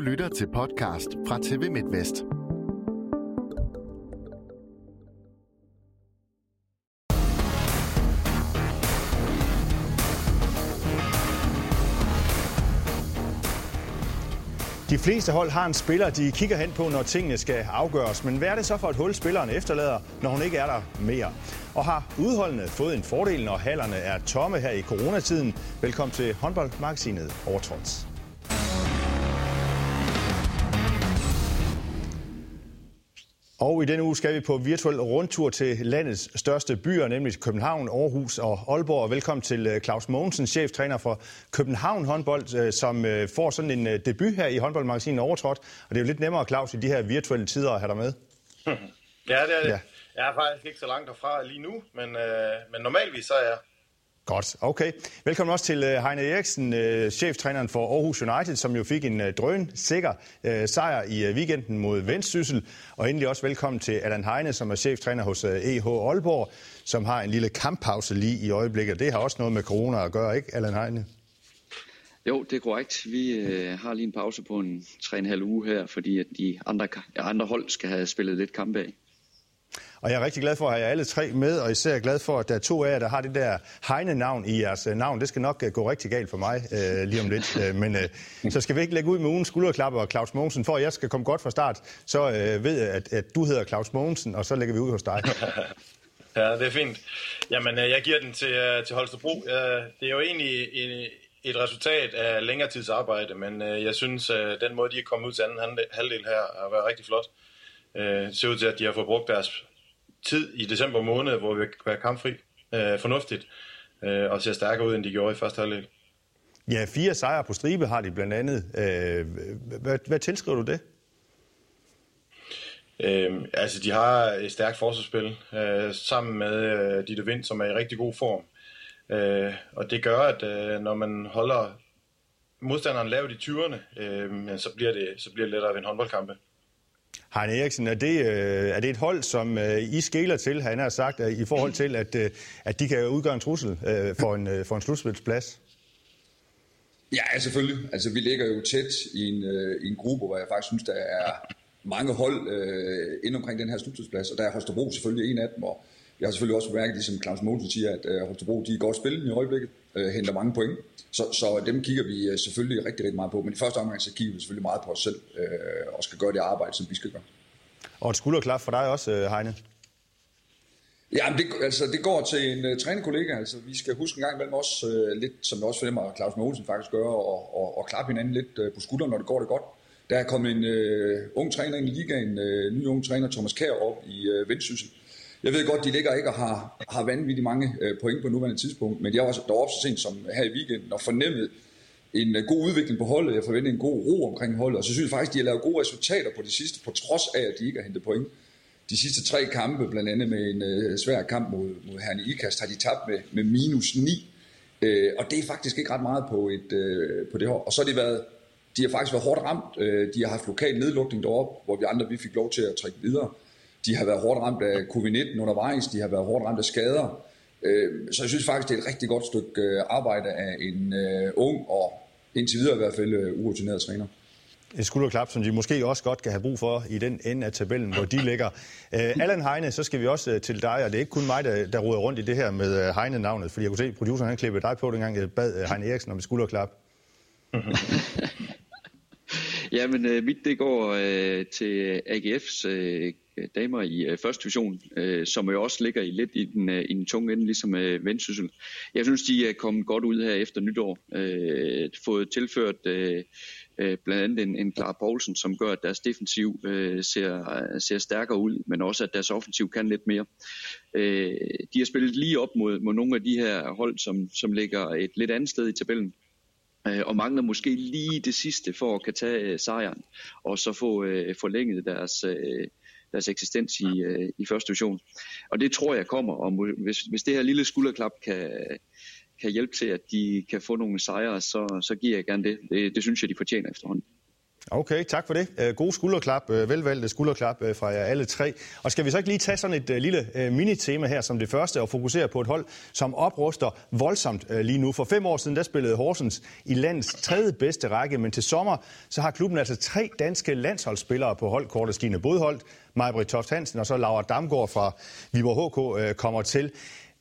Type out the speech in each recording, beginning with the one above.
Du lytter til podcast fra TV MidtVest. De fleste hold har en spiller, de kigger hen på, når tingene skal afgøres. Men hvad er det så for et hul, spilleren efterlader, når hun ikke er der mere? Og har udholdene fået en fordel, når hallerne er tomme her i coronatiden? Velkommen til håndboldmagasinet Overtråds. Og i denne uge skal vi på virtuel rundtur til landets største byer, nemlig København, Aarhus og Aalborg. Velkommen til øh, Claus Mogensen, cheftræner for København håndbold, øh, som øh, får sådan en debut her i håndboldmagasinet Overtrådt. Og det er jo lidt nemmere, Claus, i de her virtuelle tider at have dig med. Ja, det er det. Ja. Jeg er faktisk ikke så langt derfra lige nu, men, øh, men normalvis så er jeg Godt, okay. Velkommen også til øh, Heine Eriksen, øh, cheftræneren for Aarhus United, som jo fik en øh, drøn sikker sejr i weekenden mod Vendsyssel. Og endelig også velkommen til Allan Heine, som er cheftræner hos EH Aalborg, som har en lille kamppause lige i øjeblikket. Det har også noget med corona at gøre, ikke Allan Heine? Jo, det er korrekt. Vi øh, har lige en pause på en 3,5 uge her, fordi at de andre, andre hold skal have spillet lidt kamp af. Og jeg er rigtig glad for at have jer alle tre med, og især glad for, at der er to af jer, der har det der Heine-navn i jeres øh, navn. Det skal nok øh, gå rigtig galt for mig øh, lige om lidt. Øh, men øh, så skal vi ikke lægge ud med ugen skulderklapper og Claus Mogensen. For at jeg skal komme godt fra start, så øh, ved jeg, at, at du hedder Claus Mogensen, og så lægger vi ud hos dig. ja, det er fint. Jamen, jeg giver den til, til Holstebro. Det er jo egentlig et resultat af længere tids arbejde, men jeg synes, at den måde, de er kommet ud til anden halvdel her, har været rigtig flot. Det ser ud til, at de har fået brugt deres tid i december måned, hvor vi kan være kampfri øh, fornuftigt, øh, og ser stærkere ud, end de gjorde i første halvdel. Ja, fire sejre på stribe har de blandt andet. Øh, hvad, hvad tilskriver du det? Øh, altså, de har et stærkt forsvarsspil, øh, sammen med øh, Ditte Vind, som er i rigtig god form. Øh, og det gør, at øh, når man holder modstanderen lavt i 20'erne, øh, så, bliver det, så bliver det lettere at vinde håndboldkampe. Heine Eriksen, er det, øh, er det et hold, som øh, I skæler til, han har sagt, øh, i forhold til, at, at de kan udgøre en trussel for en, for en slutspilsplads? Ja, selvfølgelig. Altså, vi ligger jo tæt i en, i en gruppe, hvor jeg faktisk synes, der er mange hold øh, ind omkring den her slutspilsplads, og der er Holstebro selvfølgelig en af dem, og jeg har selvfølgelig også bemærket, ligesom Claus Mogensen siger, at øh, Holstebro de er godt spillet i øjeblikket, øh, henter mange point. Så, så dem kigger vi øh, selvfølgelig rigtig, rigtig meget på. Men i første omgang, så kigger vi selvfølgelig meget på os selv øh, og skal gøre det arbejde, som vi skal gøre. Og et skulderklap for dig også, øh, Heine. Ja, men det, altså, det går til en uh, trænerkollega. Altså, vi skal huske en gang imellem også uh, lidt, som jeg også fornemmer, Claus Mogensen faktisk gør, og, og, og klappe hinanden lidt uh, på skulderen, når det går det godt. Der er kommet en uh, ung træner ind i ligaen, uh, ny ung træner, Thomas Kjær, op i uh, Vendsyssel, jeg ved godt, de ligger ikke og har, har vanvittigt mange øh, point på nuværende tidspunkt, men jeg var også deroppe så sent som her i weekenden og fornemmede en øh, god udvikling på holdet. Jeg forventede en god ro omkring holdet, og så synes jeg faktisk, de har lavet gode resultater på det sidste, på trods af, at de ikke har hentet point. De sidste tre kampe, blandt andet med en øh, svær kamp mod, mod Herne Ikast, har de tabt med, med minus 9. Øh, og det er faktisk ikke ret meget på, et, øh, på det her. Og så har de været, de har faktisk været hårdt ramt. Øh, de har haft lokal nedlukning deroppe, hvor vi andre vi fik lov til at trække videre. De har været hårdt ramt af covid-19 undervejs, de har været hårdt ramt af skader. Øh, så jeg synes faktisk, det er et rigtig godt stykke øh, arbejde af en øh, ung og indtil videre i hvert fald urutineret træner. Et skulderklap, som de måske også godt kan have brug for i den ende af tabellen, hvor de ligger. Uh, Allan Heine, så skal vi også til dig, og det er ikke kun mig, der, der roder rundt i det her med Heine-navnet, fordi jeg kunne se, at produceren han klippede dig på, dengang jeg bad Heine Eriksen om et skulderklap. Jamen, øh, mit det går øh, til AGF's øh, Øh, damer i øh, første division, øh, som jo også ligger i lidt i den, øh, i den tunge ende, ligesom øh, Vendsyssel. Jeg synes, de er kommet godt ud her efter nytår. Øh, fået tilført øh, øh, blandt andet en, en Clara Poulsen, som gør, at deres defensiv øh, ser, ser stærkere ud, men også at deres offensiv kan lidt mere. Øh, de har spillet lige op mod, mod nogle af de her hold, som, som ligger et lidt andet sted i tabellen øh, og mangler måske lige det sidste for at kan tage øh, sejren, og så få øh, forlænget deres, øh, deres eksistens i, øh, i første division. Og det tror jeg kommer, og hvis, hvis det her lille skulderklap kan, kan hjælpe til, at de kan få nogle sejre, så, så giver jeg gerne det. det. Det synes jeg, de fortjener efterhånden. Okay, tak for det. Øh, Gode skulderklap, øh, velvalgte skulderklap øh, fra jer alle tre. Og skal vi så ikke lige tage sådan et lille mini-tema her som det første og fokusere på et hold, som opruster voldsomt lige nu. For fem år siden, der spillede Horsens i landets tredje bedste række, men til sommer, så har klubben altså tre danske landsholdsspillere på holdkortet. Stine Bodholdt, Majbrit Toft Hansen og så Laura Damgaard fra Viborg HK kommer til.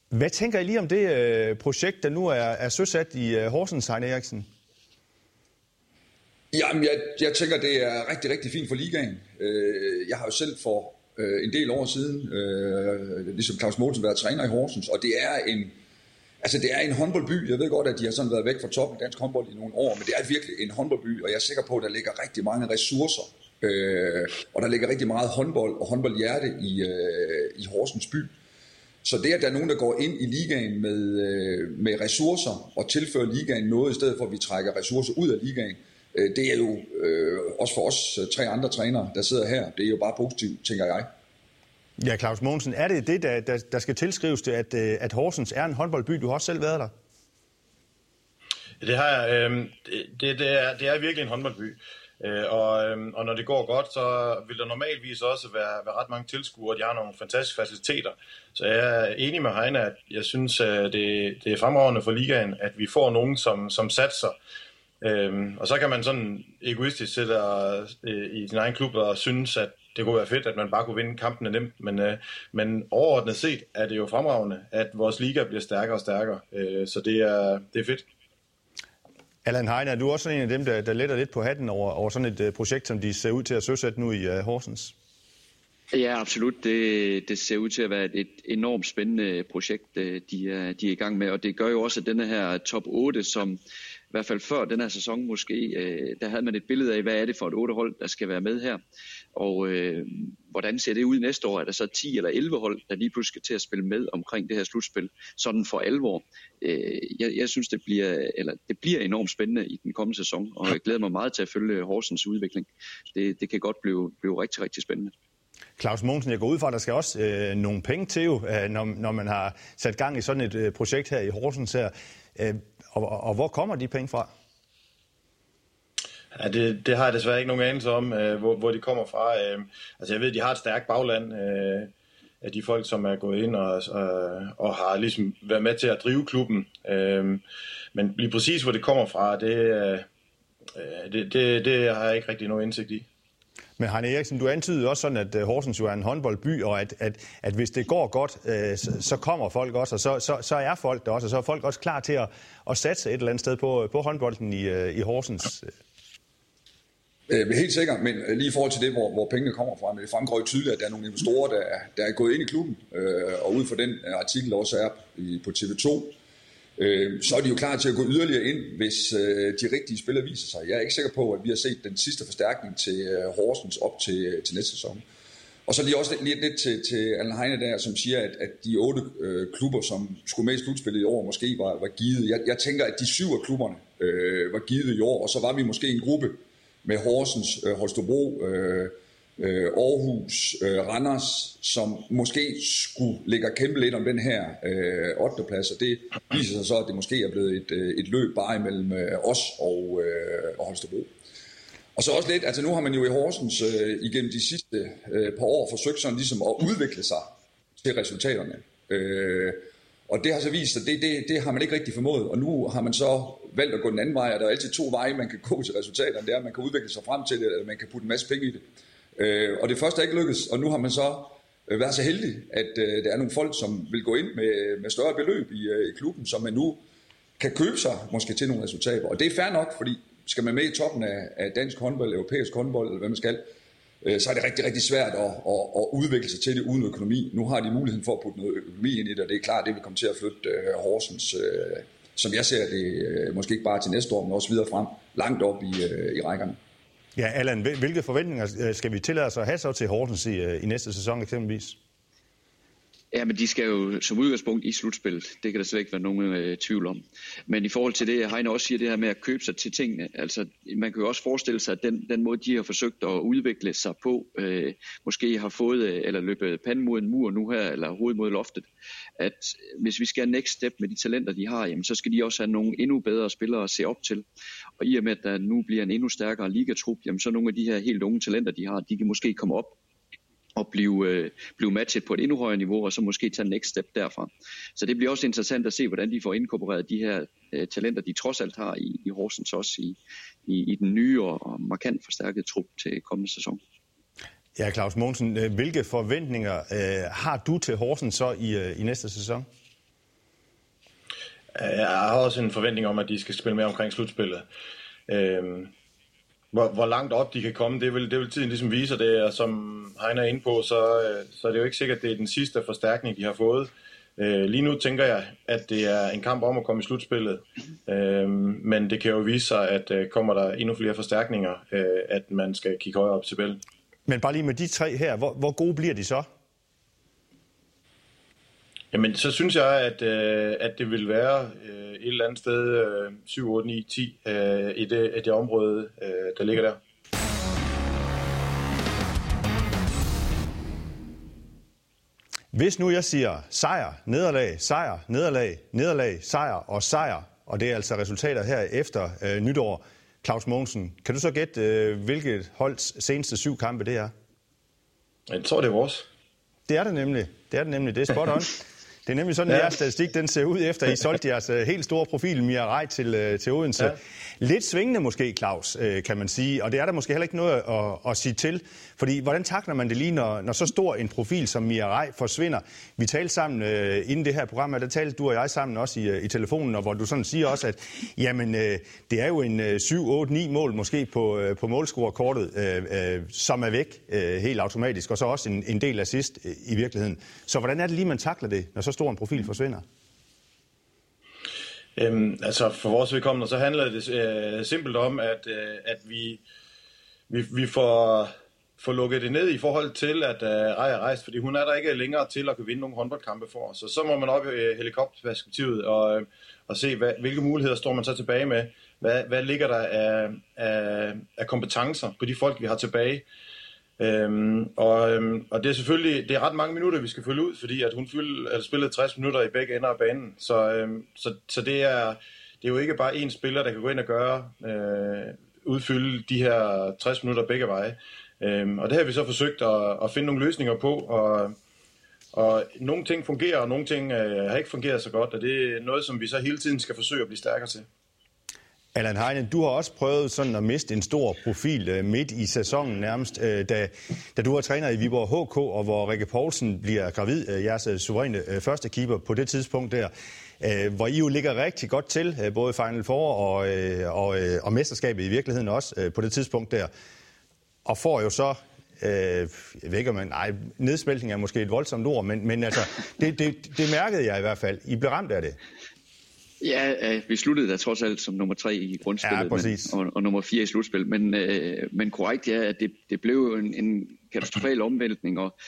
Hvad tænker I lige om det projekt, der nu er, er søsat i Horsens, Heine Eriksen? Jamen, jeg, jeg tænker, det er rigtig, rigtig fint for ligaen. Øh, jeg har jo selv for øh, en del år siden, øh, ligesom Claus Mogensen, været træner i Horsens, og det er en, altså det er en håndboldby. Jeg ved godt, at de har sådan været væk fra toppen af dansk håndbold i nogle år, men det er virkelig en håndboldby, og jeg er sikker på, at der ligger rigtig mange ressourcer, øh, og der ligger rigtig meget håndbold og håndboldhjerte i, øh, i Horsens by. Så det, at der er nogen, der går ind i ligaen med, øh, med ressourcer og tilfører ligaen noget, i stedet for at vi trækker ressourcer ud af ligaen, Øh, det er jo øh, også for os øh, tre andre trænere, der sidder her, det er jo bare positivt, tænker jeg. Ja, Claus Mogensen, er det det, der, der, der skal tilskrives til, at, øh, at Horsens er en håndboldby? Du har også selv været der. Det har jeg. Øh, det, det, er, det er virkelig en håndboldby. Øh, og, øh, og når det går godt, så vil der normalvis også være, være ret mange tilskuere. De har nogle fantastiske faciliteter. Så jeg er enig med Heine, at jeg synes, at det, det er fremragende for ligaen, at vi får nogen, som, som satser Øhm, og så kan man sådan egoistisk sætte øh, i sin egen klub og synes, at det kunne være fedt, at man bare kunne vinde kampene nemt. Men, øh, men overordnet set er det jo fremragende, at vores liga bliver stærkere og stærkere. Øh, så det er, det er fedt. Allan Heine, er du også en af dem, der, der letter lidt på hatten over, over sådan et uh, projekt, som de ser ud til at søsætte nu i uh, Horsens? Ja, absolut. Det, det ser ud til at være et, et enormt spændende projekt, de er, de er i gang med. Og det gør jo også, at denne her top 8, som i hvert fald før den her sæson måske, øh, der havde man et billede af, hvad er det for et otte hold, der skal være med her. Og øh, hvordan ser det ud næste år? Er der så 10 eller 11 hold, der lige pludselig skal til at spille med omkring det her slutspil, sådan for alvor? Øh, jeg, jeg synes, det bliver, eller, det bliver enormt spændende i den kommende sæson, og jeg glæder mig meget til at følge Horsens udvikling. Det, det kan godt blive, blive rigtig, rigtig spændende. Claus Mogensen, jeg går ud fra, at der skal også øh, nogle penge til, jo, øh, når, når man har sat gang i sådan et øh, projekt her i Horsens her. Øh, og, og, og hvor kommer de penge fra? Ja, det, det har jeg desværre ikke nogen anelse om, øh, hvor, hvor de kommer fra. Øh, altså jeg ved, de har et stærkt bagland øh, af de folk, som er gået ind og, og, og har ligesom været med til at drive klubben. Øh, men lige præcis, hvor det kommer fra, det, øh, øh, det, det, det har jeg ikke rigtig nogen indsigt i. Men Heine Eriksen, du antydede også sådan, at øh, Horsens jo er en håndboldby, og at, at, at hvis det går godt, øh, så, så kommer folk også, og så, så, så er folk der også, og så er folk også klar til at, at satse et eller andet sted på, øh, på håndbolden i, øh, i Horsens. Øh, helt sikkert, men lige i forhold til det, hvor, hvor pengene kommer fra, men det fremgår jo tydeligt, at der er nogle investorer, der, der er gået ind i klubben, øh, og ud fra den artikel, der også er på TV2, øh, så er de jo klar til at gå yderligere ind, hvis øh, de rigtige spillere viser sig. Jeg er ikke sikker på, at vi har set den sidste forstærkning til øh, Horsens op til, øh, til næste sæson. Og så lige også lidt, lidt til, til Allen Heine der, som siger, at, at de otte øh, klubber, som skulle med i slutspillet i år, måske var, var givet. Jeg, jeg tænker, at de syv af klubberne øh, var givet i år, og så var vi måske en gruppe med Horsens, øh, Holstebro, øh, øh, Aarhus, øh, Randers, som måske skulle ligge og kæmpe lidt om den her øh, 8. plads, og det viser sig så, at det måske er blevet et, øh, et løb bare imellem øh, os og, øh, og Holstebro. Og så også lidt, altså nu har man jo i Horsens øh, igennem de sidste øh, par år forsøgt sådan ligesom at udvikle sig til resultaterne. Øh, og det har så vist at det, det, det har man ikke rigtig formået, og nu har man så valgt at gå den anden vej, og der er altid to veje, man kan gå til resultaterne. Det er, at man kan udvikle sig frem til det, eller man kan putte en masse penge i det. Øh, Øh, og det første er ikke lykkedes, og nu har man så øh, været så heldig, at øh, der er nogle folk, som vil gå ind med, med større beløb i, øh, i klubben, som man nu kan købe sig måske til nogle resultater. Og det er fair nok, fordi skal man med i toppen af, af dansk håndbold, europæisk håndbold, eller hvad man skal, øh, så er det rigtig, rigtig svært at, at, at udvikle sig til det uden økonomi. Nu har de muligheden for at putte noget økonomi ind i det, og det er klart, det vil komme til at flytte øh, Horsens, øh, som jeg ser det, øh, måske ikke bare til næste år, men også videre frem, langt op i, øh, i rækkerne. Ja, Allan, hvilke forventninger øh, skal vi tillade os at have så til Horsens i, øh, i næste sæson eksempelvis? Ja, men de skal jo som udgangspunkt i slutspillet. Det kan der slet ikke være nogen øh, tvivl om. Men i forhold til det, Heine også siger, det her med at købe sig til tingene. Altså, man kan jo også forestille sig, at den, den måde, de har forsøgt at udvikle sig på, øh, måske har fået, øh, eller løbet panden mod en mur nu her, eller hovedet mod loftet, at øh, hvis vi skal have next step med de talenter, de har, jamen, så skal de også have nogle endnu bedre spillere at se op til. Og i og med, at der nu bliver en endnu stærkere ligatrup, jamen, så nogle af de her helt unge talenter, de har, de kan måske komme op og blive, øh, blive matchet på et endnu højere niveau, og så måske tage next step derfra. Så det bliver også interessant at se, hvordan de får inkorporeret de her øh, talenter, de trods alt har i, i Horsens også i, i, i den nye og, markant forstærkede trup til kommende sæson. Ja, Claus Mogensen, øh, hvilke forventninger øh, har du til Horsens så i, øh, i næste sæson? Jeg har også en forventning om, at de skal spille med omkring slutspillet. Øhm, hvor, hvor langt op de kan komme, det vil, det vil tiden ligesom vise, det er, som Heiner er inde på, så, øh, så er det jo ikke sikkert, at det er den sidste forstærkning, de har fået. Øh, lige nu tænker jeg, at det er en kamp om at komme i slutspillet, øh, men det kan jo vise sig, at øh, kommer der endnu flere forstærkninger, øh, at man skal kigge højere op til bælgen. Men bare lige med de tre her, hvor, hvor gode bliver de så? Jamen, så synes jeg, at, øh, at det vil være øh, et eller andet sted øh, 7, 8, 9, 10 øh, i det, i det område, øh, der ligger der. Hvis nu jeg siger sejr, nederlag, sejr, nederlag, nederlag, sejr og sejr, og det er altså resultater her efter øh, nytår, Claus Mogensen, kan du så gætte, øh, hvilket holds seneste syv kampe det er? Jeg tror, det er vores. Det er det nemlig. Det er det nemlig. Det er spot on. Det er nemlig sådan, at ja. jeres statistik den ser ud efter, I solgte jeres uh, helt store profil, Mia Rej, til, uh, til Odense. Ja. Lidt svingende måske, Claus, uh, kan man sige, og det er der måske heller ikke noget at, at sige til. Fordi hvordan takler man det lige, når, når så stor en profil som Mia Rej forsvinder? Vi talte sammen inden det her program, og der talte du og jeg sammen også i, i telefonen, og hvor du sådan siger også, at jamen, det er jo en uh, 7, 8, 9 mål måske på, på målscorekortet, som er væk helt automatisk, og så også en, en del assist i virkeligheden. Så hvordan er det lige, man takler det, når så stor en profil forsvinder? Øhm, altså for vores vedkommende, så handler det øh, simpelt om, at, øh, at vi, vi, vi får, får lukket det ned i forhold til, at øh, Rej er rejst, fordi hun er der ikke længere til at kunne vinde nogle håndboldkampe for os. Så så må man op i øh, helikopterperspektivet og, øh, og se, hvad, hvilke muligheder står man så tilbage med. Hvad, hvad ligger der af, af, af kompetencer på de folk, vi har tilbage? Øhm, og, øhm, og det er selvfølgelig det er ret mange minutter, vi skal følge ud, fordi at hun fyldte, altså spillede 60 minutter i begge ender af banen. Så, øhm, så, så det, er, det er jo ikke bare én spiller, der kan gå ind og gøre, øh, udfylde de her 60 minutter begge veje. Øhm, og det har vi så forsøgt at, at finde nogle løsninger på, og, og nogle ting fungerer, og nogle ting øh, har ikke fungeret så godt, og det er noget, som vi så hele tiden skal forsøge at blive stærkere til. Allan Heine, du har også prøvet sådan at miste en stor profil øh, midt i sæsonen nærmest, øh, da, da du var træner i Viborg HK, og hvor Rikke Poulsen bliver gravid, øh, jeres suveræne første keeper på det tidspunkt der, hvor I jo ligger rigtig godt til, både Final Four og, og, og mesterskabet i virkeligheden også på det tidspunkt der, og får jo så Øh, jeg ved ikke, om man... Nej, nedsmeltning er måske et voldsomt ord, men, men altså, det, det, det mærkede jeg i hvert fald. I blev ramt af det. Ja, øh, vi sluttede da trods alt som nummer tre i grundspillet ja, men, og, og nummer fire i slutspil. Men, øh, men korrekt ja, at det, det blev en, en katastrofal omvæltning, og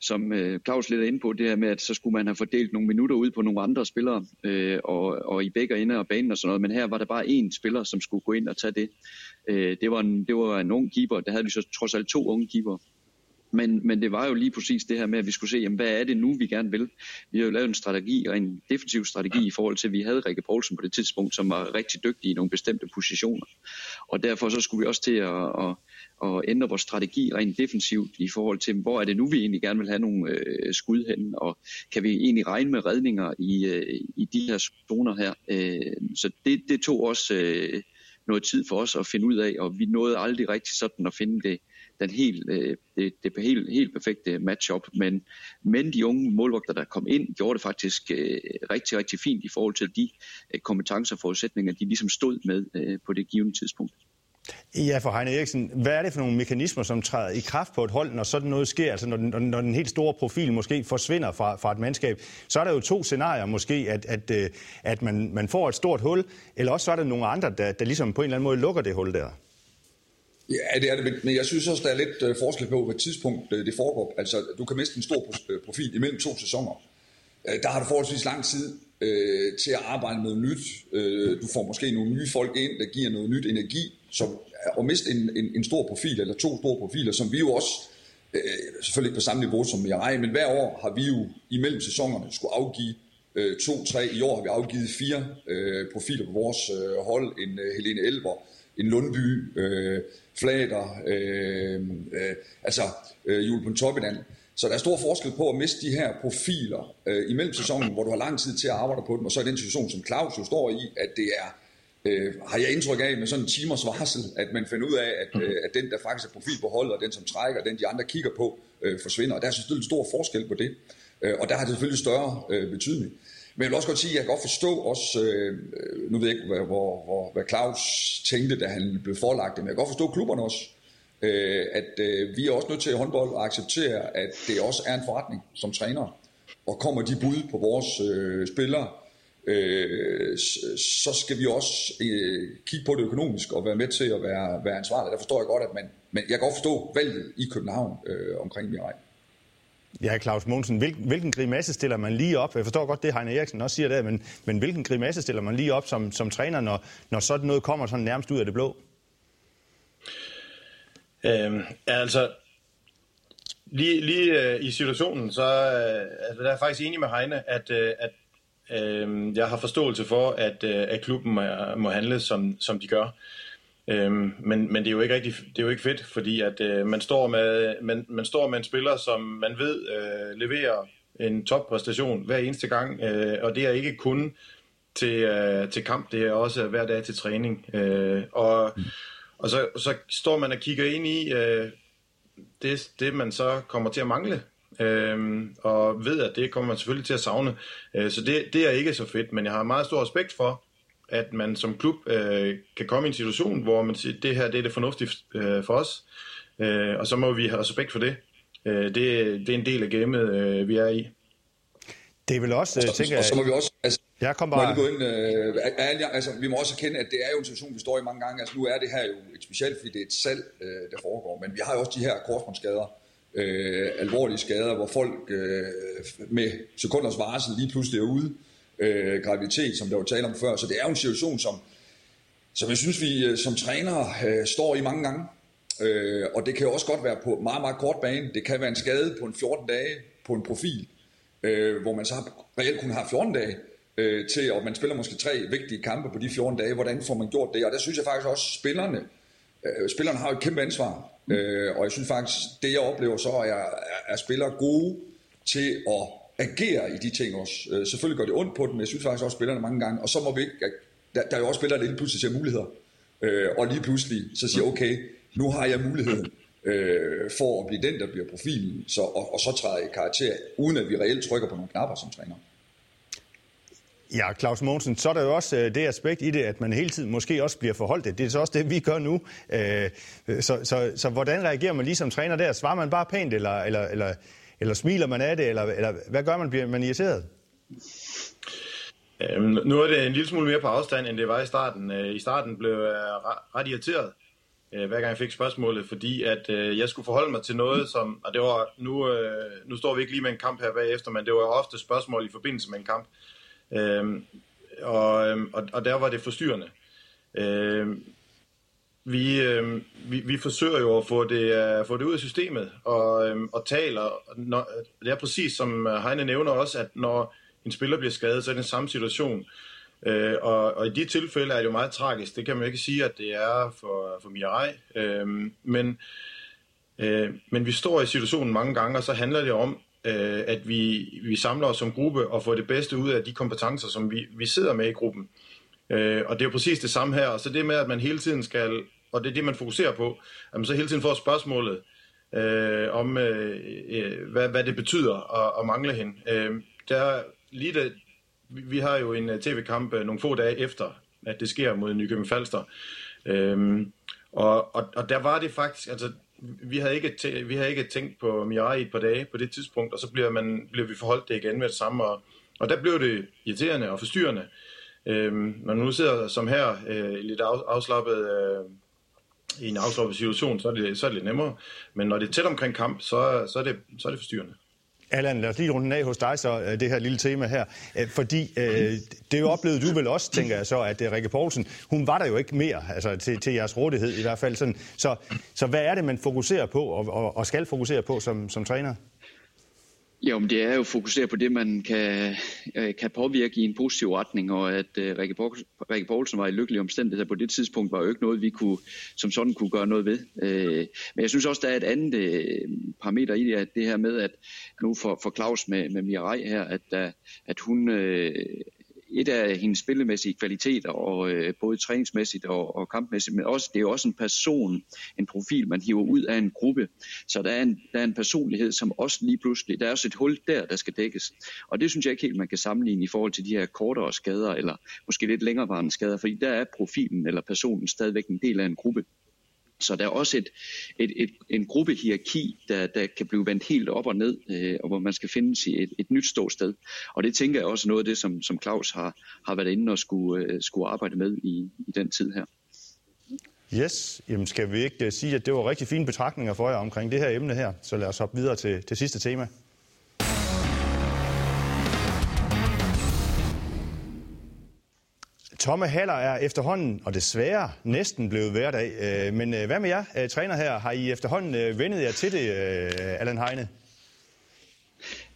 som øh, Claus lidt er inde på, det her med, at så skulle man have fordelt nogle minutter ud på nogle andre spillere, øh, og, og i begge ender af banen og sådan noget, men her var der bare én spiller, som skulle gå ind og tage det. Øh, det, var en, det var en ung keeper, der havde vi så trods alt to unge keeper, men, men det var jo lige præcis det her med, at vi skulle se, jamen, hvad er det nu, vi gerne vil. Vi har jo lavet en strategi, og en defensiv strategi i forhold til, at vi havde Rikke Poulsen på det tidspunkt, som var rigtig dygtig i nogle bestemte positioner. Og derfor så skulle vi også til at, at, at ændre vores strategi rent defensivt i forhold til, hvor er det nu, vi egentlig gerne vil have nogle øh, skud hen, og kan vi egentlig regne med redninger i, øh, i de her zoner her. Øh, så det, det tog også øh, noget tid for os at finde ud af, og vi nåede aldrig rigtig sådan at finde det den helt, øh, det, det helt, helt perfekte matchup. Men, men de unge målvogter, der kom ind, gjorde det faktisk øh, rigtig, rigtig fint i forhold til de øh, kompetencer og forudsætninger, de ligesom stod med øh, på det givende tidspunkt. Ja, for Heine Eriksen, hvad er det for nogle mekanismer, som træder i kraft på et hold, når sådan noget sker? Altså når den, når den helt store profil måske forsvinder fra, fra et mandskab, så er der jo to scenarier måske, at, at, øh, at man, man får et stort hul, eller også så er der nogle andre, der, der ligesom på en eller anden måde lukker det hul der. Ja, det er det, men jeg synes også, der er lidt øh, forskel på, hvad tidspunkt øh, det foregår. Altså, du kan miste en stor profil imellem to sæsoner. der har du forholdsvis lang tid øh, til at arbejde med noget nyt. Du får måske nogle nye folk ind, der giver noget nyt energi, som, og miste en, en, en stor profil, eller to store profiler, som vi jo også, øh, selvfølgelig ikke på samme niveau som Mirai, men hver år har vi jo imellem sæsonerne skulle afgive øh, to, tre. I år har vi afgivet fire øh, profiler på vores øh, hold. En øh, Helene Elver, en Lundby, øh, Flader, øh, øh, altså øh, Jule Pontoppidan. Så der er stor forskel på at miste de her profiler øh, imellem sæsonen, hvor du har lang tid til at arbejde på dem, og så i den situation, som Claus jo står i, at det er, øh, har jeg indtryk af med sådan en timers varsel, at man finder ud af, at, øh, at den, der faktisk er profil på holdet, og den, som trækker, den de andre kigger på, øh, forsvinder. Og der er selvfølgelig stor forskel på det, øh, og der har det selvfølgelig større øh, betydning. Men jeg vil også godt sige, at jeg kan godt forstå også, øh, nu ved jeg ikke, hvor, hvor, hvor, hvad Claus tænkte, da han blev forlagt det, men jeg kan godt forstå klubberne også, øh, at øh, vi er også nødt til i håndbold at acceptere, at det også er en forretning som træner. Og kommer de bud på vores øh, spillere, øh, så skal vi også øh, kigge på det økonomisk og være med til at være, være ansvarlige. Der forstår jeg godt, at man, men jeg kan godt forstå valget i København øh, omkring Mirai. Ja, Claus Mogensen, hvilken, hvilken grimasse stiller man lige op? Jeg forstår godt det, Heine Eriksen også siger der, men, men hvilken grimasse stiller man lige op som, som træner, når, når sådan noget kommer sådan nærmest ud af det blå? Øhm, altså, lige, lige øh, i situationen, så øh, altså, der er jeg faktisk enig med Heine, at, øh, at øh, jeg har forståelse for, at, øh, at klubben må, må handle, som, som de gør. Øhm, men, men det er jo ikke rigtig, det er jo ikke fedt, fordi at øh, man står med man, man står med en spiller, som man ved øh, leverer en toppræstation hver eneste gang, øh, og det er ikke kun til, øh, til kamp, det er også hver dag til træning. Øh, og mm. og så, så står man og kigger ind i øh, det, det, man så kommer til at mangle. Øhm, og ved, at det kommer man selvfølgelig til at savne. Øh, så det, det er ikke så fedt, men jeg har meget stor respekt for, at man som klub øh, kan komme i en situation, hvor man siger, det her det er det fornuftigt øh, for os, øh, og så må vi have respekt for det. Øh, det, det er en del af gamet, øh, vi er i. Det er vel også, og, tænker jeg... Og så må vi også, altså, jeg kom bare... gå ind, øh, altså, vi må også erkende, at det er jo en situation, vi står i mange gange. Altså, nu er det her jo et specielt, fordi det er et salg, øh, der foregår, men vi har jo også de her korsbåndsskader, øh, alvorlige skader, hvor folk øh, med sekunders varsel lige pludselig er ude øh, graviditet, som der var tale om før. Så det er jo en situation, som, som jeg synes, vi øh, som trænere øh, står i mange gange. Øh, og det kan jo også godt være på meget, meget kort bane. Det kan være en skade på en 14 dage på en profil, øh, hvor man så har, reelt kun har 14 dage øh, til, og man spiller måske tre vigtige kampe på de 14 dage. Hvordan får man gjort det? Og der synes jeg faktisk også, spillerne, øh, spillerne har et kæmpe ansvar. Øh, og jeg synes faktisk, det jeg oplever så, er, er, er spillere gode til at agere i de ting også. Øh, selvfølgelig gør det ondt på dem, men jeg synes faktisk også spillerne mange gange, og så må vi ikke, der, der er jo også spillere, der lige pludselig ser muligheder, øh, og lige pludselig så siger, okay, nu har jeg muligheden øh, for at blive den, der bliver profilen, så, og, og så træder i karakter, uden at vi reelt trykker på nogle knapper som træner. Ja, Claus Mogensen, så er der jo også øh, det aspekt i det, at man hele tiden måske også bliver forholdt det. Det er så også det, vi gør nu. Øh, så, så, så hvordan reagerer man lige som træner der? Svarer man bare pænt, eller, eller, eller, eller smiler man af det, eller, eller hvad gør man? Bliver man irriteret? Øhm, nu er det en lille smule mere på afstand, end det var i starten. Øh, I starten blev jeg ret irriteret, hver gang jeg fik spørgsmålet, fordi at jeg skulle forholde mig til noget, som, og det var, nu, nu står vi ikke lige med en kamp her bagefter, men det var ofte spørgsmål i forbindelse med en kamp. Øhm, og, øhm, og, og der var det forstyrrende. Øhm, vi, øhm, vi, vi forsøger jo at få det, uh, få det ud af systemet og, øhm, og taler. Når, det er præcis som øh, Heine nævner også, at når en spiller bliver skadet, så er det den samme situation. Øh, og, og i de tilfælde er det jo meget tragisk. Det kan man jo ikke sige, at det er for, for Mirai. Øh, men, øh, men vi står i situationen mange gange, og så handler det om, øh, at vi, vi samler os som gruppe og får det bedste ud af de kompetencer, som vi, vi sidder med i gruppen. Øh, og det er jo præcis det samme her. Og så det med, at man hele tiden skal, og det er det, man fokuserer på, at man så hele tiden får spørgsmålet øh, om, øh, øh, hvad, hvad det betyder at, at mangle hende. Øh, der, lige det, vi, vi har jo en øh, tv-kamp øh, nogle få dage efter, at det sker mod Nykøbing Falster. Øh, og, og, og der var det faktisk, altså vi havde ikke, tæ- vi havde ikke tænkt på Mirai i et par dage på det tidspunkt, og så bliver, man, bliver vi forholdt det igen med det samme, og, og der blev det irriterende og forstyrrende. Øhm, når nu sidder som her øh, lidt af, afslappet øh, i en afslappet situation, så er, det, så er det lidt nemmere. Men når det er tæt omkring kamp, så, så, er, det, så er det forstyrrende. Allan, lad os lige runde af hos dig så, øh, det her lille tema her. Øh, fordi øh, det oplevede du vel også, tænker jeg så, at øh, Rikke Poulsen, hun var der jo ikke mere altså, til, til jeres rådighed i hvert fald. Sådan. Så, så hvad er det, man fokuserer på og, og, og skal fokusere på som, som træner? Jo, men det er jo at fokusere på det, man kan, øh, kan påvirke i en positiv retning, og at uh, Rikke, Rikke Poulsen var i lykkelig omstændighed på det tidspunkt, var jo ikke noget, vi kunne, som sådan kunne gøre noget ved. Uh, men jeg synes også, der er et andet uh, parameter i det, at det her med, at nu for, for Claus med, med Mirai her, at, uh, at hun uh, et af hendes spillemæssige kvaliteter, og øh, både træningsmæssigt og, og kampmæssigt, men også, det er jo også en person, en profil, man hiver ud af en gruppe. Så der er en, der er en personlighed, som også lige pludselig, der er også et hul der, der skal dækkes. Og det synes jeg ikke helt, man kan sammenligne i forhold til de her kortere skader, eller måske lidt længerevarende skader, fordi der er profilen eller personen stadigvæk en del af en gruppe. Så der er også et, et, et, en gruppehierarki, der, der kan blive vendt helt op og ned, øh, og hvor man skal finde sig et, et nyt ståsted. Og det tænker jeg også noget af det, som, som Claus har, har været inde og skulle, øh, skulle arbejde med i, i den tid her. Yes, jamen skal vi ikke øh, sige, at det var rigtig fine betragtninger for jer omkring det her emne her, så lad os hoppe videre til det sidste tema. Tomme Haller er efterhånden, og desværre, næsten blevet hverdag. Øh, men øh, hvad med jer, øh, træner her? Har I efterhånden vendet jer til det, Allan Heine?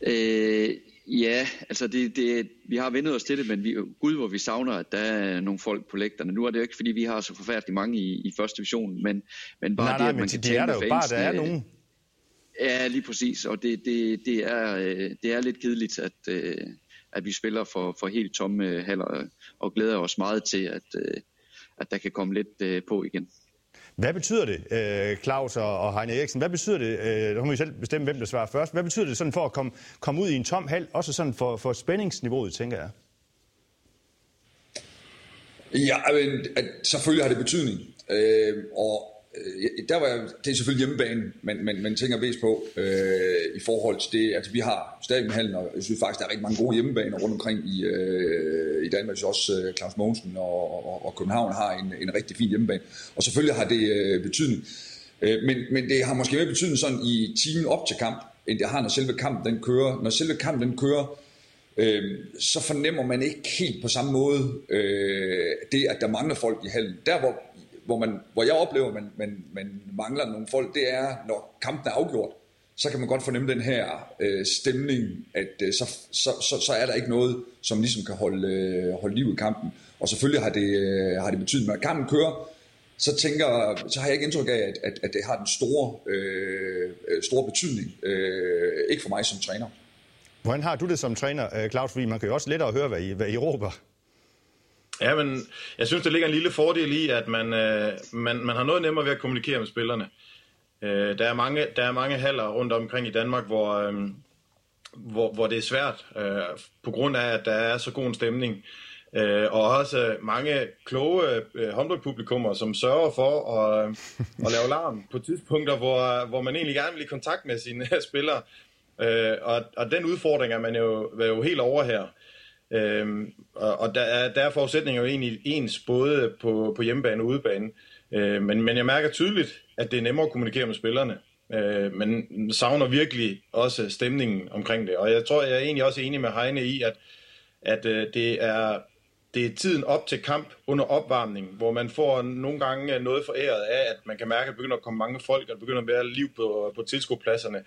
Øh, ja, altså det, det, vi har vendet os til det, men vi, gud hvor vi savner, at der er nogle folk på lægterne. Nu er det jo ikke, fordi vi har så forfærdeligt mange i, i første division, men, men bare nej, nej, det, at man kan de er der jo bare, der er nogen. Ja, lige præcis, og det, det, det, er, det er lidt kedeligt, at, at vi spiller for, for helt tomme haller, og glæder os meget til, at, øh, at der kan komme lidt øh, på igen. Hvad betyder det, øh, Claus og Heine Eriksen? Hvad betyder det, nu må vi selv bestemme, hvem der svarer først, hvad betyder det sådan for at komme, komme ud i en tom hal, også sådan for, for spændingsniveauet, tænker jeg? Ja, men, at selvfølgelig har det betydning. Øh, og øh, der var det er selvfølgelig hjemmebane, men, men, men tænker mest på øh, i forhold til det, altså vi har stadionhallen, og jeg synes faktisk, der er rigtig mange gode hjemmebaner rundt omkring i, øh, i Danmark, så også øh, Claus Mogensen og, og, og København har en, en rigtig fin hjemmebane, og selvfølgelig har det øh, betydning. Øh, men, men det har måske mere betydning sådan i timen op til kamp, end det har, når selve kampen den kører. Når selve kampen den kører, øh, så fornemmer man ikke helt på samme måde øh, det, at der mangler folk i hallen. Der, hvor hvor, man, hvor jeg oplever, at man, man, man mangler nogle folk, det er, når kampen er afgjort, så kan man godt fornemme den her øh, stemning, at øh, så, så, så, så er der ikke noget, som ligesom kan holde, øh, holde liv i kampen. Og selvfølgelig har det, øh, har det betydet, at når kampen kører, så, tænker, så har jeg ikke indtryk af, at, at, at det har den store, øh, store betydning. Øh, ikke for mig som træner. Hvordan har du det som træner, øh, Claus? Fordi man kan jo også lettere høre, hvad I, hvad I råber. Ja, men jeg synes, der ligger en lille fordel i, at man, øh, man, man har noget nemmere ved at kommunikere med spillerne. Øh, der, er mange, der er mange haller rundt omkring i Danmark, hvor, øh, hvor, hvor det er svært, øh, på grund af, at der er så god en stemning. Øh, og også mange kloge øh, håndboldpublikummer, som sørger for at, øh, at lave larm på tidspunkter, hvor, hvor man egentlig gerne vil i kontakt med sine spillere. Øh, og, og den udfordring er man jo, er jo helt over her. Øhm, og og der, er, der er forudsætninger jo egentlig ens både på, på hjemmebane og udebane. Øh, men, men jeg mærker tydeligt, at det er nemmere at kommunikere med spillerne. Øh, men savner virkelig også stemningen omkring det. Og jeg tror, jeg er egentlig også enig med Heine i, at, at øh, det er det er tiden op til kamp under opvarmning, hvor man får nogle gange øh, noget foræret af, at man kan mærke, at der begynder at komme mange folk, og der begynder at være liv på, på tilskuerpladserne.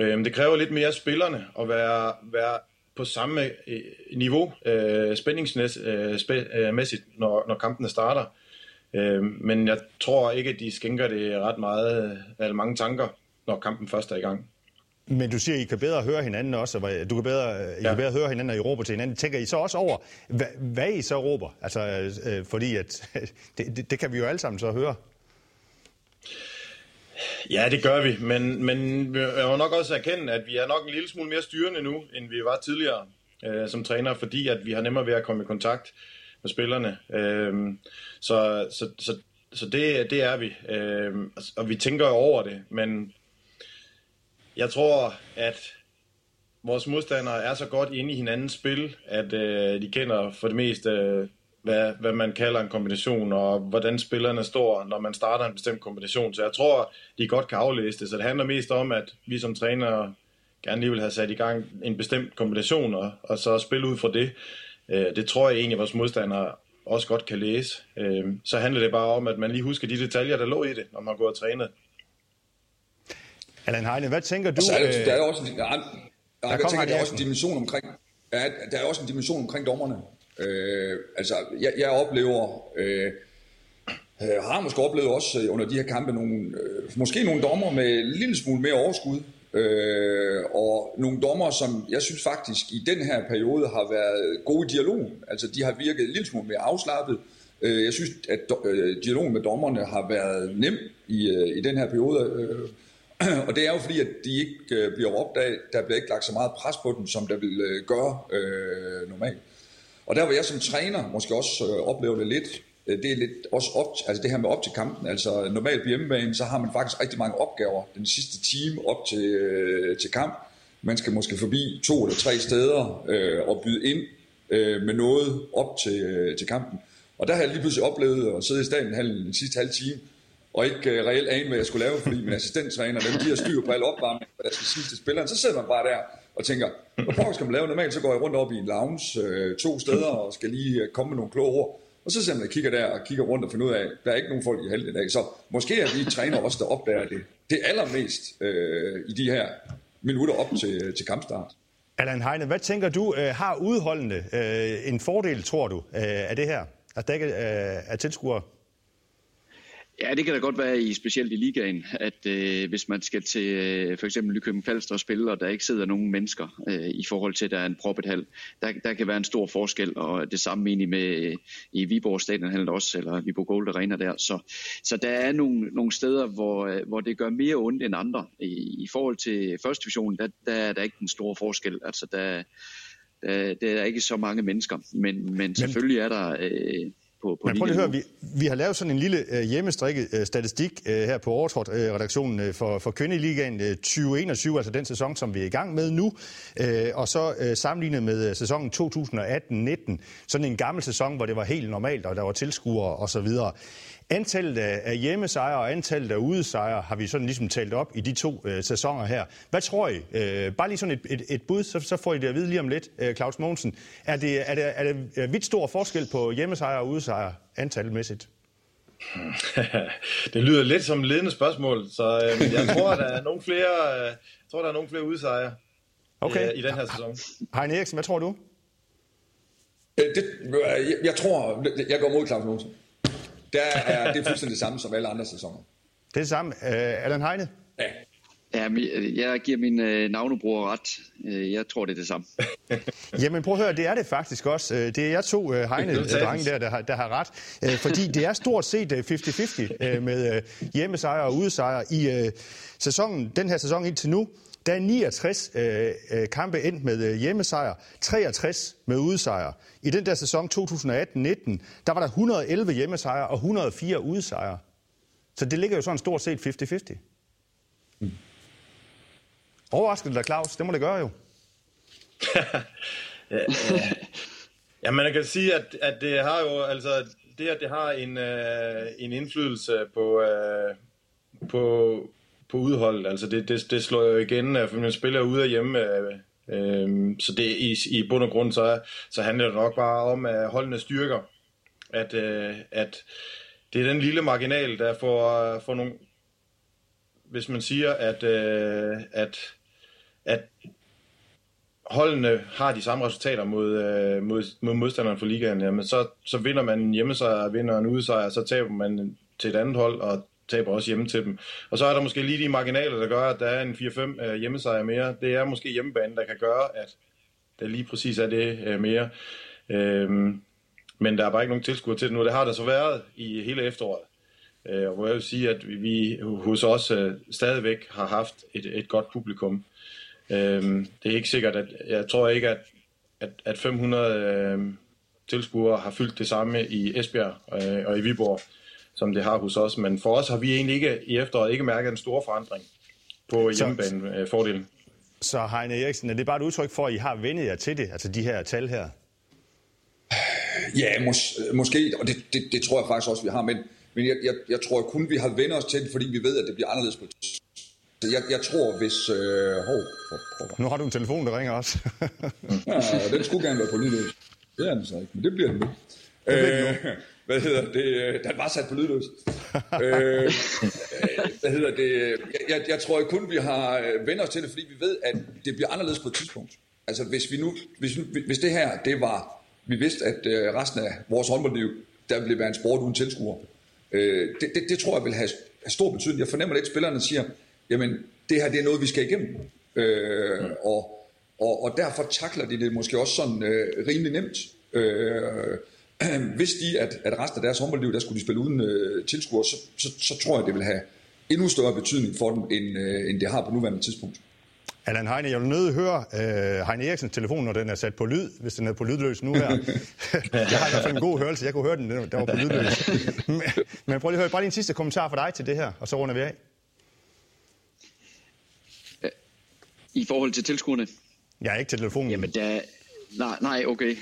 Øh, det kræver lidt mere af spillerne at være, være på samme øh, niveau øh, spændingsmæssigt, øh, når, når kampene starter. Øh, men jeg tror ikke, at de skænker det ret meget, eller mange tanker, når kampen først er i gang. Men du siger, at I kan bedre høre hinanden også, og du kan bedre, I ja. kan bedre høre hinanden, når I råber til hinanden. Tænker I så også over, hvad, hvad I så råber? Altså, øh, fordi at, det, det, det kan vi jo alle sammen så høre. Ja, det gør vi, men, men jeg må nok også erkende, at vi er nok en lille smule mere styrende nu, end vi var tidligere øh, som træner, fordi at vi har nemmere ved at komme i kontakt med spillerne. Øh, så så, så, så det, det er vi, øh, og vi tænker over det, men jeg tror, at vores modstandere er så godt inde i hinandens spil, at øh, de kender for det meste øh, hvad, hvad man kalder en kombination, og hvordan spillerne står, når man starter en bestemt kombination. Så jeg tror, de godt kan aflæse det. Så det handler mest om, at vi som træner gerne lige vil have sat i gang en bestemt kombination, og, og så spille ud fra det. Øh, det tror jeg egentlig, at vores modstandere også godt kan læse. Øh, så handler det bare om, at man lige husker de detaljer, der lå i det, når man går og træner. Allan Heine, hvad tænker du? Altså, er der, der er også, en, der, der, der, tænker, der er også en dimension omkring, ja, der er også en dimension omkring dommerne. Øh, altså, jeg, jeg oplever, øh, øh har måske oplevet også øh, under de her kampe nogle, øh, måske nogle dommer med en lille smule mere overskud, Øh, og nogle dommer, som jeg synes faktisk i den her periode har været gode i dialogen. Altså de har virket en lille smule mere afslappet. Øh, jeg synes, at øh, dialogen med dommerne har været nem i, øh, i den her periode. Øh, og det er jo fordi, at de ikke øh, bliver opdaget, der bliver ikke lagt så meget pres på dem, som der vil øh, gøre øh, normalt. Og der hvor jeg som træner måske også øh, oplever det lidt, Øh, det er lidt også op, altså det her med op til kampen. Altså normalt på hjemmebane, så har man faktisk rigtig mange opgaver den sidste time op til, øh, til kamp. Man skal måske forbi to eller tre steder øh, og byde ind øh, med noget op til, øh, til kampen. Og der har jeg lige pludselig oplevet at sidde i stadionhallen den sidste halve time, og ikke øh, reelt ane, hvad jeg skulle lave, fordi min assistenttræner, dem de har styr på al opvarmning, hvad der skal sige til spilleren. Så sidder man bare der og tænker, hvad skal man lave? Normalt så går jeg rundt op i en lounge øh, to steder og skal lige øh, komme med nogle kloge ord. Og så simpelthen man kigger der og kigger rundt og finder ud af, at der er ikke nogen folk i halvdelen i dag. Så måske er vi træner også, der opdager det, det allermest øh, i de her minutter op til, øh, til kampstart. Allan Heine, hvad tænker du, øh, har udholdende øh, en fordel, tror du, øh, af det her? At der ikke øh, er tilskuere Ja, det kan da godt være, i specielt i ligaen, at øh, hvis man skal til øh, for eksempel Nykøbing Falster og spille, og der ikke sidder nogen mennesker øh, i forhold til, at der er en proppet hal, der, der kan være en stor forskel, og det samme egentlig med i Viborg Stadionhallen også, eller Viborg Gold Arena der. Så, så der er nogle, nogle steder, hvor, øh, hvor det gør mere ondt end andre. I, i forhold til første division, der, der er der ikke den store forskel. Altså, der, der, der er ikke så mange mennesker, men, men selvfølgelig er der... Øh, på, på Men prøv lige at høre, vi, vi har lavet sådan en lille uh, hjemmestrikket uh, statistik uh, her på Overtrådt-redaktionen uh, for, for Kvindeligaen uh, 2021, altså den sæson, som vi er i gang med nu, uh, og så uh, sammenlignet med uh, sæsonen 2018-19, sådan en gammel sæson, hvor det var helt normalt, og der var tilskuere osv. Antallet af hjemmesejre og antallet af udesejre har vi sådan ligesom talt op i de to øh, sæsoner her. Hvad tror I? Øh, bare lige sådan et, et, et bud, så, så får I det at vide lige om lidt, øh, Claus Mogensen. Er det, er, det, er det vidt stor forskel på hjemmesejre og udesejre antalmæssigt? det lyder lidt som et ledende spørgsmål, så øh, jeg tror, der er nogle flere, øh, jeg tror, der er nogle flere udesejre okay. i, i den her sæson. Heine Eriksen, hvad tror du? Øh, det, jeg, jeg tror, jeg går mod Claus Mogensen der er det er fuldstændig det samme som alle andre sæsoner. Det er det samme. Uh, Allan Heine? Ja. Ja, jeg giver min øh, navnebror ret. Øh, jeg tror, det er det samme. Jamen prøv at høre, det er det faktisk også. Øh, det er jeg to øh, Heine-drenge der, der har, der har ret. Øh, fordi det er stort set 50-50 øh, med øh, hjemmesejre og udesejre i øh, sæsonen, den her sæson indtil nu. Der er 69 øh, øh, kampe endt med øh, hjemmesejr, 63 med udsejr. I den der sæson 2018-19, der var der 111 hjemmesejre og 104 udsejre. Så det ligger jo sådan stort set 50-50. Mm. Overrasker dig, Claus? Det må det gøre jo. ja, ja. ja, man kan sige, at, at det har jo, altså, det at det har en, øh, en indflydelse på, øh, på, på udhold. Altså det, det, det slår jo igen, for man spiller ude af hjemme. Øh, øh, så det i, i bund og grund, så, så handler det nok bare om at holdene styrker. At, øh, at det er den lille marginal, der får, får nogle... Hvis man siger, at, øh, at, at holdene har de samme resultater mod, øh, mod, mod modstanderen for ligaen, jamen så, så vinder man en hjemmesejr, vinder en udsejr, så taber man til et andet hold, og taber også hjemme til dem. Og så er der måske lige de marginaler, der gør, at der er en 4-5 øh, hjemmesejr mere. Det er måske hjemmebane, der kan gøre, at der lige præcis er det øh, mere. Øhm, men der er bare ikke nogen tilskuer til det nu. Det har der så været i hele efteråret. Øh, og hvor jeg vil sige, at vi hos os øh, stadigvæk har haft et, et godt publikum. Øhm, det er ikke sikkert, at jeg tror ikke, at, at, at 500 øh, tilskuere har fyldt det samme i Esbjerg øh, og i Viborg som det har hos os. Men for os har vi egentlig ikke i efteråret ikke mærket en stor forandring på hjemmebane-fordelen. Så Heine Eriksen, er det bare et udtryk for, at I har vendet jer til det, altså de her tal her? Ja, mås- måske, og det, det, det tror jeg faktisk også, vi har, men, men jeg, jeg, jeg tror kun, vi har vendt os til det, fordi vi ved, at det bliver anderledes på jeg, jeg tror, hvis... Øh, hov, hov, hov. Nu har du en telefon, der ringer også. ja, den skulle gerne være på lydløs. Det er den så ikke, men det bliver den nu. Øh, hvad hedder det? Den var sat på lydløs. øh, hvad hedder det? Jeg, jeg tror kun, vi har øh, vendt os til det, fordi vi ved, at det bliver anderledes på et tidspunkt. Altså hvis vi nu, hvis, hvis det her, det var, vi vidste, at øh, resten af vores håndboldliv, der ville være en sport uden tilskuere. Øh, det, det, det, tror jeg vil have, have stor betydning. Jeg fornemmer lidt, at spillerne siger, jamen det her det er noget, vi skal igennem. Øh, og, og, og derfor takler de det måske også sådan øh, rimelig nemt. Øh, hvis de, at, at resten af deres håndboldliv, der skulle de spille uden øh, tilskuere, så, så, så tror jeg, det vil have endnu større betydning for dem, end, øh, end det har på nuværende tidspunkt. Allan Heine, jeg vil nødt høre øh, Heine Eriksens telefon, når den er sat på lyd, hvis den er på lydløs nu her. jeg har i hvert fald en god hørelse. Jeg kunne høre den, der var på lydløs. men, men prøv lige at høre, bare lige en sidste kommentar fra dig til det her, og så runder vi af. I forhold til tilskuerne? Ja, ikke til telefonen. Jamen, der, Nej, nej, okay.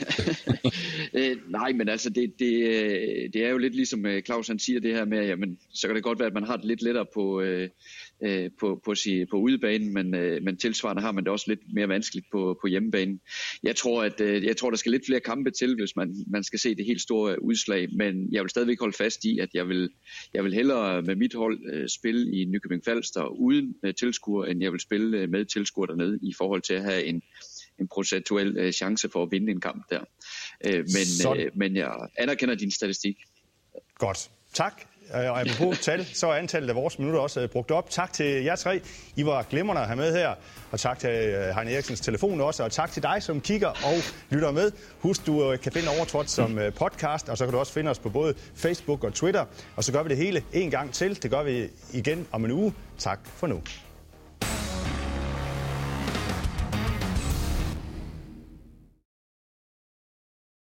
øh, nej, men altså, det, det, øh, det er jo lidt ligesom øh, Claus han siger det her med, jamen, så kan det godt være, at man har det lidt lettere på, øh, øh på, på, sige, på udebanen, men, øh, men tilsvarende har man det også lidt mere vanskeligt på, på hjemmebanen. Jeg tror, at øh, jeg tror, der skal lidt flere kampe til, hvis man, man skal se det helt store udslag, men jeg vil stadigvæk holde fast i, at jeg vil, jeg vil hellere med mit hold øh, spille i Nykøbing Falster uden øh, tilskuer, end jeg vil spille øh, med tilskuer dernede i forhold til at have en en procentuel øh, chance for at vinde en kamp der. Øh, men, øh, men jeg anerkender din statistik. Godt. Tak. Øh, og apropos tal, så er antallet af vores minutter også øh, brugt op. Tak til jer tre. I var glimrende at have med her. Og tak til øh, Heine Eriksens telefon også. Og tak til dig, som kigger og lytter med. Husk, du kan finde Overtrådt som podcast, og så kan du også finde os på både Facebook og Twitter. Og så gør vi det hele en gang til. Det gør vi igen om en uge. Tak for nu.